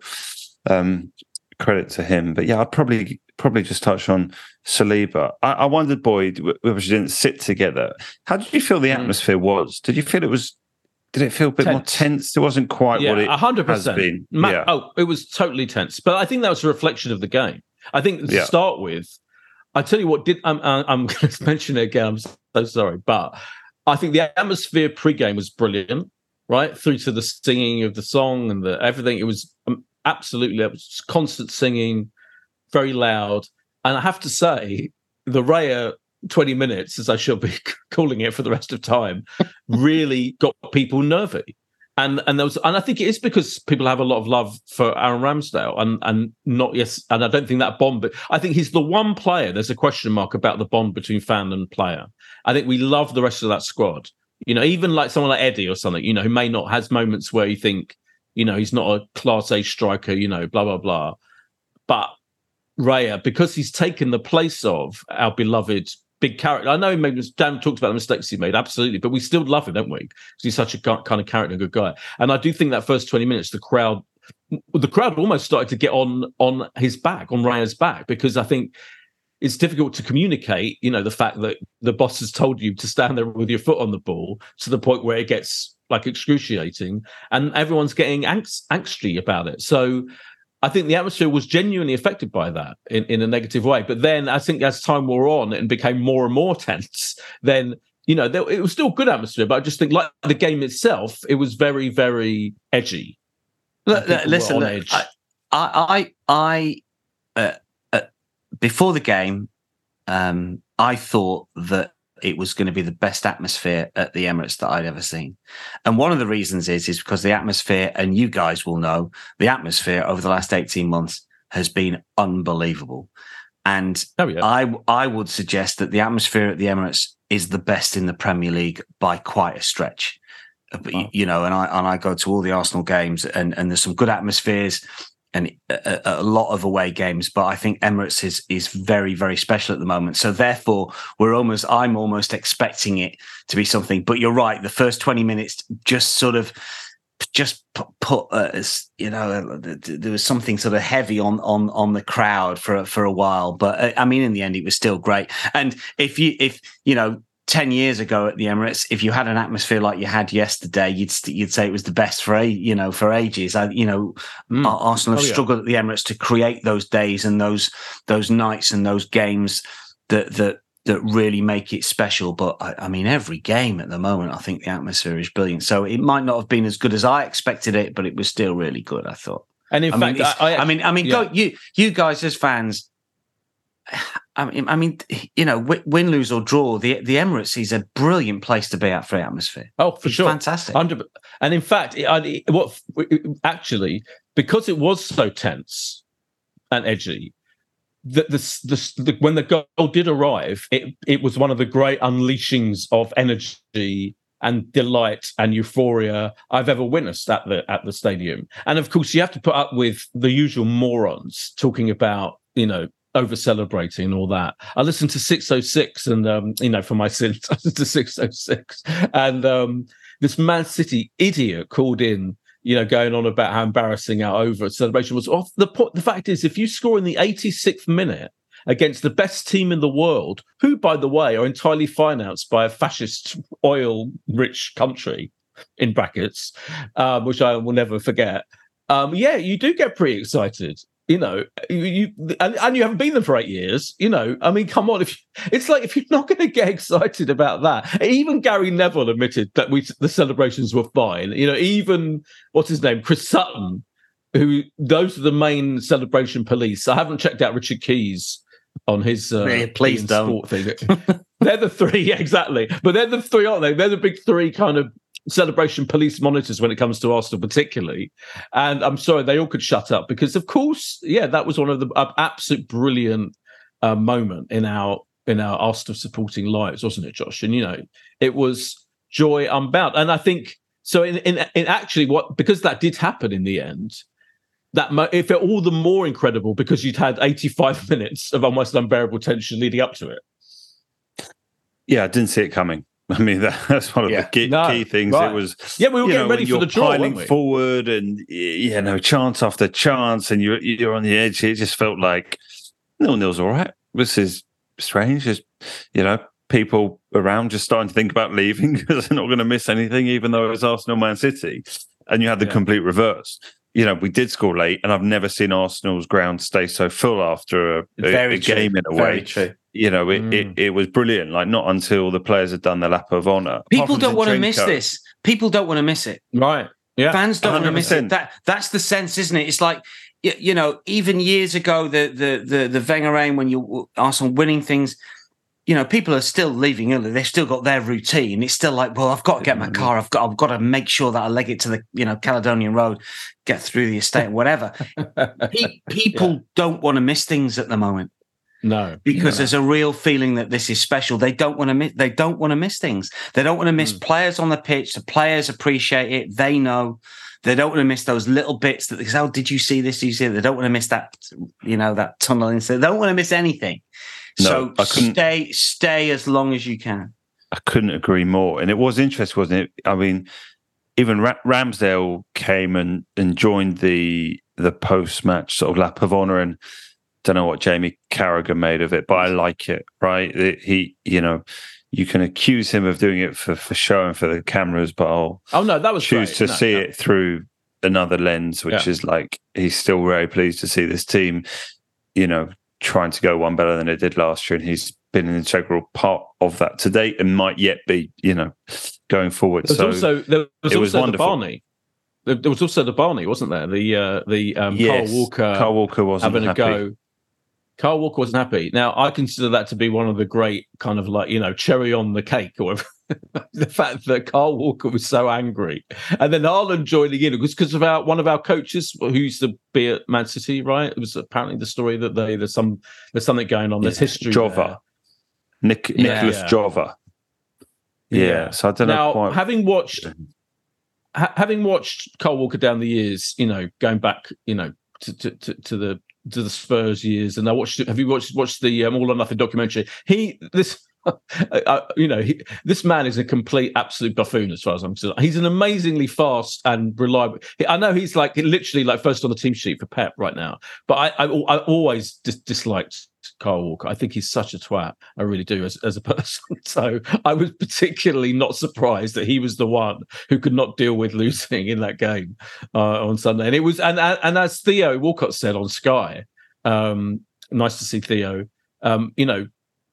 um, credit to him. But yeah, I'd probably probably just touch on Saliba. I, I wondered, Boyd, we obviously didn't sit together. How did you feel the hmm. atmosphere was? Did you feel it was did it feel a bit tense. more tense? It wasn't quite yeah, what it hundred percent. Ma- yeah. Oh, it was totally tense. But I think that was a reflection of the game. I think to yeah. start with, I tell you what did I'm I'm going to mention it again. I'm so sorry, but I think the atmosphere pre-game was brilliant. Right through to the singing of the song and the everything. It was um, absolutely it was constant singing, very loud. And I have to say, the Raya 20 minutes, as I shall be calling it for the rest of time, really got people nervy. And and there was and I think it is because people have a lot of love for Aaron Ramsdale and and not yes and I don't think that bond but I think he's the one player there's a question mark about the bond between fan and player. I think we love the rest of that squad. You know, even like someone like Eddie or something, you know, who may not has moments where you think, you know, he's not a class A striker, you know, blah blah blah. But Raya, because he's taken the place of our beloved big character. I know he made Dan talked about the mistakes he made, absolutely, but we still love him, don't we? Because he's such a kind of character, a good guy. And I do think that first twenty minutes, the crowd, the crowd almost started to get on on his back, on Raya's back, because I think it's difficult to communicate. You know, the fact that the boss has told you to stand there with your foot on the ball to the point where it gets like excruciating, and everyone's getting angst, angsty about it. So I think the atmosphere was genuinely affected by that in, in a negative way. But then I think as time wore on and became more and more tense, then you know there, it was still good atmosphere. But I just think like the game itself, it was very very edgy. Look, listen, look, I, I, I, uh, uh, before the game, um, I thought that it was going to be the best atmosphere at the Emirates that I'd ever seen. And one of the reasons is is because the atmosphere, and you guys will know, the atmosphere over the last 18 months has been unbelievable. And oh, yeah. I I would suggest that the atmosphere at the Emirates is the best in the Premier League by quite a stretch. Uh, wow. You know, and I and I go to all the Arsenal games, and and there's some good atmospheres and a, a, lot of away games, but I think Emirates is is very very special at the moment. So therefore, we're almost I'm almost expecting it to be something. But you're right, the first twenty minutes just sort of just put, put uh, you know uh, there was something sort of heavy on on on the crowd for for a while but uh, i mean in the end it was still great and if you if you know 10 years ago at the Emirates, if you had an atmosphere like you had yesterday, you'd you'd say it was the best for a you know for ages. I, you know, mm. Arsenal have oh, yeah. struggled at the Emirates to create those days and those those nights and those games that that that really make it special. But I, I, mean, every game at the moment, I think the atmosphere is brilliant. So it might not have been as good as I expected it, but it was still really good. I thought. And in I fact, mean, I, I, mean, I mean, yeah. go you you guys as fans I mean, I mean, you know, win, lose or draw, the the Emirates is a brilliant place to be at for atmosphere. Oh, for it's sure, fantastic. And in fact, it, what actually because it was so tense and edgy, the, the, the, the, when the goal did arrive, it it was one of the great unleashings of energy and delight and euphoria I've ever witnessed at the at the stadium. And of course, you have to put up with the usual morons talking about you know over celebrating and all that. I listened to 606 and um, you know, for my sins, I listened to 606. And um this Man City idiot called in, you know, going on about how embarrassing our over celebration was. Off the point the fact is if you score in the 86th minute against the best team in the world, who by the way are entirely financed by a fascist oil rich country in brackets, um, which I will never forget. Um, yeah, you do get pretty excited you know, you, you and, and, you haven't been there for eight years. You know, I mean, come on. If you, it's like if you're not going to get excited about that, even Gary Neville admitted that we the celebrations were fine. You know, even what's his name, Chris Sutton, who those are the main celebration police. I haven't checked out Richard Keys on his uh, yeah, please don't. thing. they're the three, yeah, exactly. But they're the three, aren't they? They're the big three kind of celebration police monitors when it comes to Arsenal, particularly. And I'm sorry, they all could shut up because, of course, yeah, that was one of the uh, absolute brilliant uh, moment in our in our Arsenal supporting lives, wasn't it, Josh? And you know, it was joy unbound. And I think so. In in, in actually, what because that did happen in the end. That mo- it felt all the more incredible because you'd had 85 minutes of almost unbearable tension leading up to it. Yeah, I didn't see it coming. I mean, that, that's one of yeah. the key, no, key things. Right. It was yeah, we were getting know, ready for the draw, piling forward, and you know, chance after chance, and you're you're on the edge. It just felt like nil nil's all right. This is strange. Just you know, people around just starting to think about leaving because they're not going to miss anything, even though it was Arsenal, Man City, and you had the yeah. complete reverse. You know, we did score late, and I've never seen Arsenal's ground stay so full after a, a, a game in a Very way. True you know, it, mm. it, it, was brilliant. Like not until the players had done the lap of honour. People don't want to miss this. People don't want to miss it. Right. Yeah. Fans don't want to miss it. That that's the sense, isn't it? It's like you know, even years ago, the the the the Wenger aim when you Arsenal winning things, you know, people are still leaving early. They've still got their routine. It's still like, well, I've got to get my car. I've got I've got to make sure that I leg it to the you know Caledonian Road, get through the estate, whatever. people yeah. don't want to miss things at the moment. No, because no. there's a real feeling that this is special. They don't want to miss. They don't want to miss things. They don't want to miss mm. players on the pitch. The players appreciate it. They know. They don't want to miss those little bits that they say, "Oh, did you see this? Did you see?" It? They don't want to miss that. You know that tunneling. So they don't want to miss anything. No, so stay, stay as long as you can. I couldn't agree more. And it was interesting, wasn't it? I mean, even Ra- Ramsdale came and and joined the the post match sort of lap of honor and don't know what Jamie Carragher made of it, but I like it. Right? He, you know, you can accuse him of doing it for for show and for the cameras, but I'll oh no, that was choose great. to no, see no. it through another lens, which yeah. is like he's still very pleased to see this team, you know, trying to go one better than it did last year, and he's been an integral part of that to date, and might yet be, you know, going forward. There's so also there was also was the Barney. There was also the Barney, wasn't there? The uh, the um, yes. Kyle Walker. Kyle Walker wasn't having happy. a go Kyle Walker wasn't happy. Now, I consider that to be one of the great kind of like, you know, cherry on the cake or the fact that Kyle Walker was so angry. And then Haaland joining in was because of our one of our coaches who used to be at Man City, right? It was apparently the story that they there's some there's something going on. There's history. Jover. Nick yeah. Nicholas yeah. Jover. Yeah. yeah. So I don't now, know quite... having watched ha- having watched Kyle Walker down the years, you know, going back, you know, to, to, to, to the to the Spurs years, and I watched. Have you watched watched the um, All or Nothing documentary? He this. You know, he, this man is a complete, absolute buffoon as far as I'm concerned. He's an amazingly fast and reliable. I know he's like literally like first on the team sheet for Pep right now, but I, I, I always dis- disliked Kyle Walker. I think he's such a twat. I really do as, as a person. So I was particularly not surprised that he was the one who could not deal with losing in that game uh, on Sunday. And it was, and and as Theo Walcott said on Sky, um, nice to see Theo. Um, you know,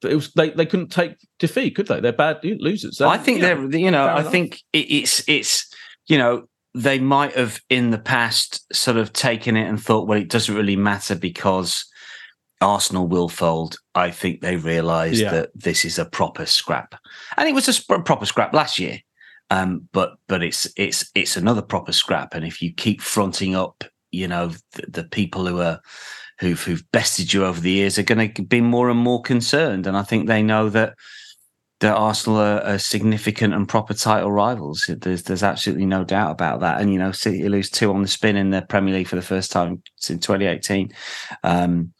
it was they, they couldn't take defeat, could they? They're bad losers. I think they're you know I think it's it's you know they might have in the past sort of taken it and thought well it doesn't really matter because Arsenal will fold. I think they realised yeah. that this is a proper scrap, and it was a sp- proper scrap last year. Um, but but it's it's it's another proper scrap, and if you keep fronting up, you know the, the people who are who've who've bested you over the years are going to be more and more concerned, and I think they know that that Arsenal are, are, significant and proper title rivals. There's there's absolutely no doubt about that. And you know, City lose two on the spin in the Premier League for the first time since 2018. Um,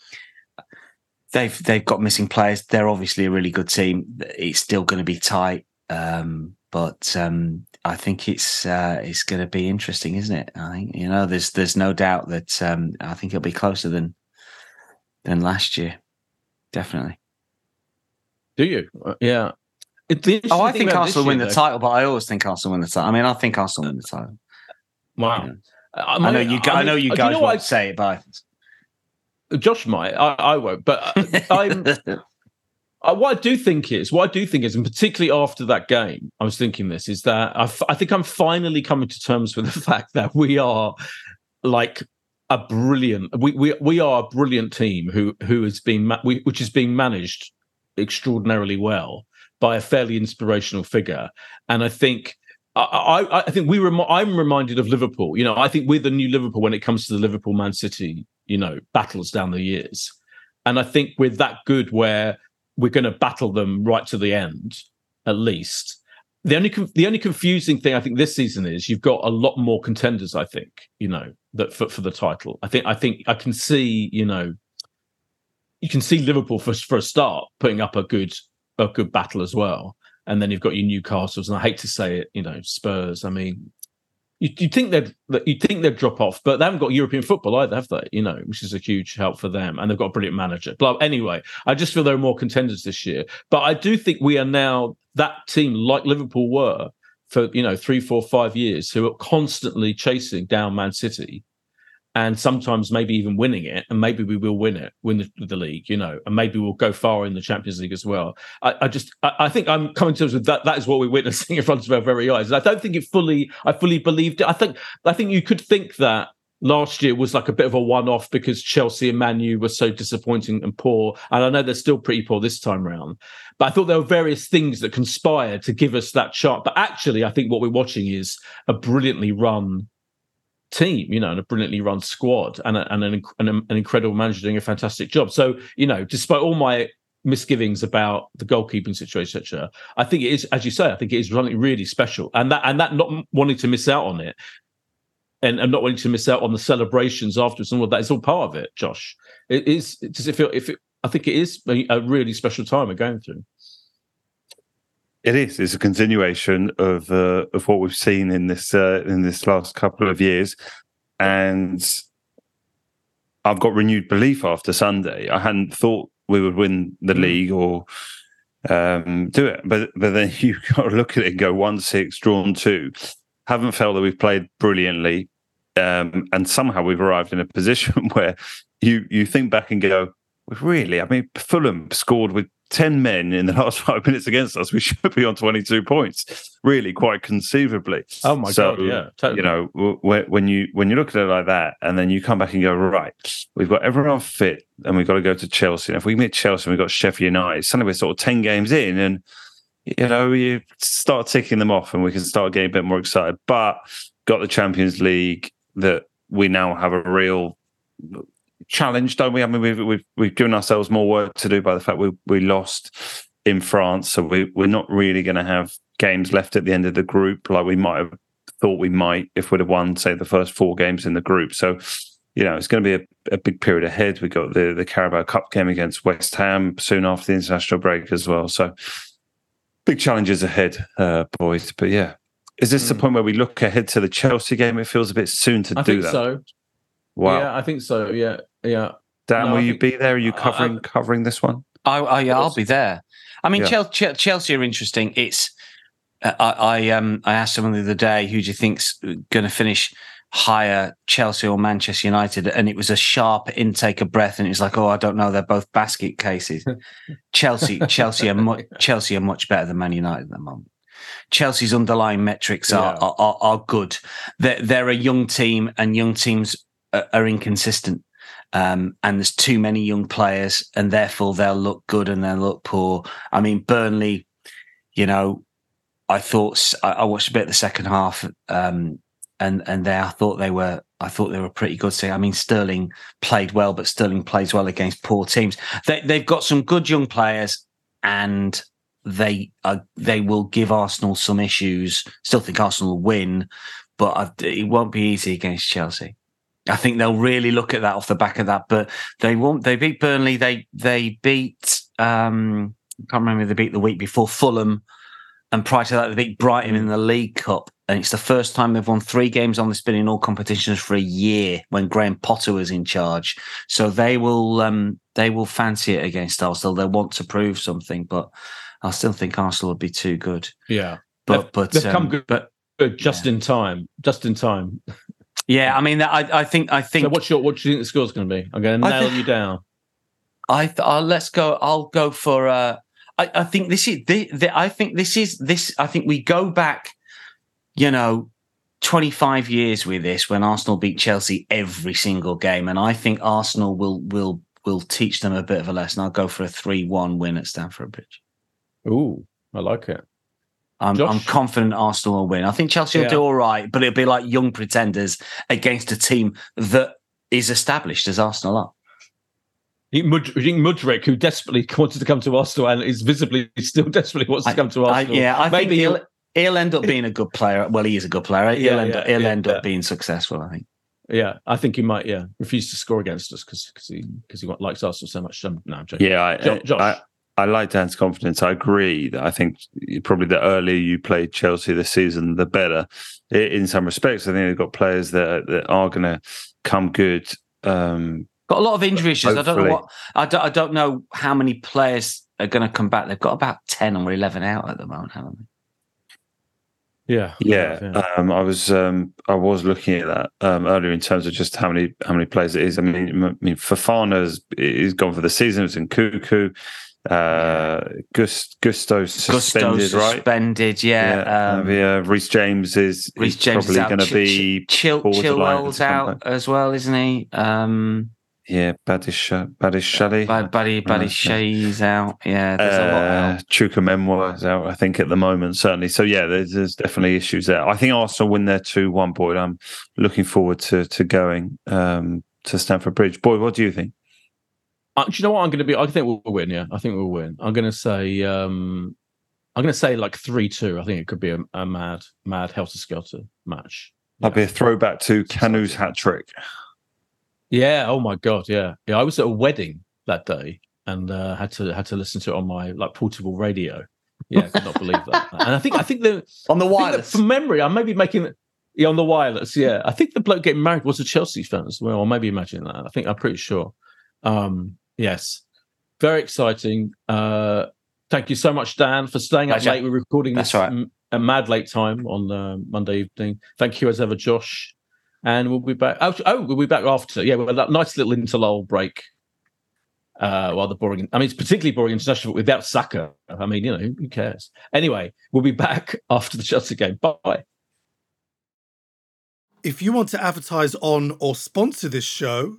they've they've got missing players. They're obviously a really good team. It's still going to be tight, um, but um, I think it's uh, it's going to be interesting, isn't it? I think you know there's there's no doubt that um, I think it'll be closer than than last year, definitely. Do you? Uh, yeah. oh, I think Arsenal win the though, title, but I always think Arsenal win the title. I mean, I think Arsenal win the title. Wow. I know you. I, mean, I know you guys you know won't say it, but Josh might. I, I won't. But I'm. Uh, what I do think is, what I do think is, and particularly after that game, I was thinking this is that I, f- I think I'm finally coming to terms with the fact that we are like a brilliant, we we we are a brilliant team who who has been which is being managed extraordinarily well by a fairly inspirational figure, and I think. I, I, I think we rem- I'm reminded of Liverpool. You know, I think we're the new Liverpool when it comes to the Liverpool Man City, you know, battles down the years. And I think we're that good where we're going to battle them right to the end, at least. The only the only confusing thing I think this season is you've got a lot more contenders. I think you know that for, for the title. I think I think I can see you know you can see Liverpool for for a start putting up a good a good battle as well, and then you've got your Newcastle's and I hate to say it, you know Spurs. I mean, you you think they'd you think they'd drop off, but they haven't got European football either, have they? You know, which is a huge help for them, and they've got a brilliant manager. But anyway, I just feel there are more contenders this year. But I do think we are now that team, like Liverpool were for you know three, four, five years, who are constantly chasing down Man City, and sometimes maybe even winning it, and maybe we will win it, win the, the league, you know, and maybe we'll go far in the Champions League as well. I, I just, I, I, think I'm coming to terms with that. That is what we're witnessing in front of our very eyes. And I don't think it fully, I fully believed it. I think, I think you could think that last year was like a bit of a one-off because Chelsea and Manu were so disappointing and poor, and I know they're still pretty poor this time round. But I thought there were various things that conspired to give us that chart. But actually, I think what we're watching is a brilliantly run team, you know, and a brilliantly run squad, and, a, and an, an, an incredible manager doing a fantastic job. So, you know, despite all my misgivings about the goalkeeping situation, etc. I think it is, as you say, I think it is something really special, and that and that not wanting to miss out on it, and, and not wanting to miss out on the celebrations afterwards and all that is all part of it. Josh, it is. Does it feel? If it, I think it is a, a really special time we're going through. It is. It's a continuation of uh, of what we've seen in this uh, in this last couple of years, and I've got renewed belief after Sunday. I hadn't thought we would win the mm. league or um, do it, but but then you got to look at it and go one six drawn two. Haven't felt that we've played brilliantly, um, and somehow we've arrived in a position where you you think back and go, really? I mean, Fulham scored with 10 men in the last five minutes against us, we should be on 22 points, really, quite conceivably. Oh, my so, God. Yeah. Totally. You know, when you when you look at it like that, and then you come back and go, right, we've got everyone fit and we've got to go to Chelsea. And if we meet Chelsea and we've got Sheffield United, suddenly we're sort of 10 games in and, you know, you start ticking them off and we can start getting a bit more excited. But got the Champions League that we now have a real challenge, don't we? I mean, we've we've we've given ourselves more work to do by the fact we we lost in France, so we we're not really going to have games left at the end of the group like we might have thought we might if we'd have won, say, the first four games in the group. So, you know, it's going to be a, a big period ahead. We got the the Carabao Cup game against West Ham soon after the international break as well. So, big challenges ahead, uh, boys. But yeah, is this mm. the hmm. point where we look ahead to the Chelsea game? It feels a bit soon to do that. I do think that. So Wow. Yeah, I think so. Yeah, yeah. Dan, no, will you be there? Are you covering I, covering this one? I, I yeah, I'll be there. I mean, yeah. Chelsea, Chelsea are interesting. It's uh, I, I um I asked someone the other day who do you think's going to finish higher, Chelsea or Manchester United, and it was a sharp intake of breath, and it was like, oh, I don't know, they're both basket cases. Chelsea, Chelsea are mu- Chelsea are much better than Man United at the moment. Chelsea's underlying metrics are, yeah. are, are, are good. They're, they're a young team, and young teams are inconsistent. Um, and there's too many young players, and therefore they'll look good and they'll look poor. I mean, Burnley, you know, I thought I, watched a bit of the second half, um, and and there I thought they were I thought they were pretty good. So I mean, Sterling played well, but Sterling plays well against poor teams. They, they've got some good young players, and they are, they will give Arsenal some issues. Still think Arsenal will win, but I, it won't be easy against Chelsea. I think they'll really look at that off the back of that. But they won't. They beat Burnley. They they beat. Um, I can't remember. They beat the week before Fulham, and prior to that, they beat Brighton in the League Cup. And it's the first time they've won three games on the spin in all competitions for a year when Graham Potter was in charge. So they will um, they will fancy it against Arsenal. They'll want to prove something, but I still think Arsenal would be too good. Yeah, but they've, but they've um, come good, but just yeah. in time. Just in time. Yeah, I mean, I, I think I think. So what's your what do you think the score's going to be? I'm going to nail you down. I th- uh, let's go. I'll go for. Uh, I, I think this is. The, the, I think this is this. I think we go back. You know, 25 years with this when Arsenal beat Chelsea every single game, and I think Arsenal will will will teach them a bit of a lesson. I'll go for a three-one win at Stamford Bridge. Ooh, I like it. I'm, I'm confident Arsenal will win. I think Chelsea will Yeah. do all right, but it'll be like young pretenders against a team that is established as Arsenal are. You think Mud- Mudryk, who desperately wanted to come to Arsenal and is visibly still desperately wants to come to I, Arsenal. yeah, I maybe think he'll, he'll, he'll end up being a good player. Well, he is a good player. He'll Yeah, end yeah, up, he'll yeah, end yeah. up being successful. I think. yeah, I think he might. Yeah, refuse to score against us because because he because he likes Arsenal so much. Um, no, I'm joking. Yeah, I, Jo- Josh. I, I like Dan's confidence. I agree that I think probably the earlier you played Chelsea this season, the better. In some respects, I think they've got players that that are going to come good. Um, Got a lot of injury issues. I don't know what. I don't, I don't know how many players are going to come back. They've got about ten or eleven out at the moment, haven't they? yeah, yeah, um, I was um, I was looking at that um, earlier in terms of just how many how many players it is. I mean, I mean, Fofana's is gone for the season. It's Nkunku. Uh, Gust, Gusto suspended, Gusto right? suspended, yeah. um, uh, yeah. Reece James is, Reece James probably going to Ch- be Ch- Chil- Chilwell's out as well, isn't he? Um, Yeah, Badish Badiashile. Bad- Buddy Buddy Uh, Shea's out. Yeah, there's a lot out. Uh, Chukwuemeka is out, I think, at the moment, certainly. So, yeah, there's, there's definitely issues there. I think Arsenal win their 2 1, Boyd. I'm looking forward to to going um, to Stamford Bridge. Boyd, what do you think? Uh, do you know what I'm going to be? I think we'll win. Yeah, I think we'll win. I'm going to say. um I'm going to say like three two. I think it could be a, a mad, mad helter skelter match. That'd be a throwback to Kanu's hat trick. Yeah. Oh my god. Yeah. Yeah. I was at a wedding that day and uh, had to had to listen to it on my like portable radio. Yeah, I could not believe that. And I think I think the on the wireless from memory, I may be making yeah on the wireless. Yeah, I think the bloke getting married was a Chelsea fan as well. Or maybe imagine that. I think I'm pretty sure. Um, yes, very exciting. Uh, thank you so much, Dan, for staying up Pleasure. late. We're recording That's this right. m- a mad late time on uh, Monday evening. Thank you as ever, Josh. And we'll be back. Oh, oh we'll be back after. Yeah, well, that nice little interlull break. Uh, while the boring, I mean, it's particularly boring international without Saka. I mean, you know, who cares? Anyway, we'll be back after the Chelsea game. Bye. If you want to advertise on or sponsor this show,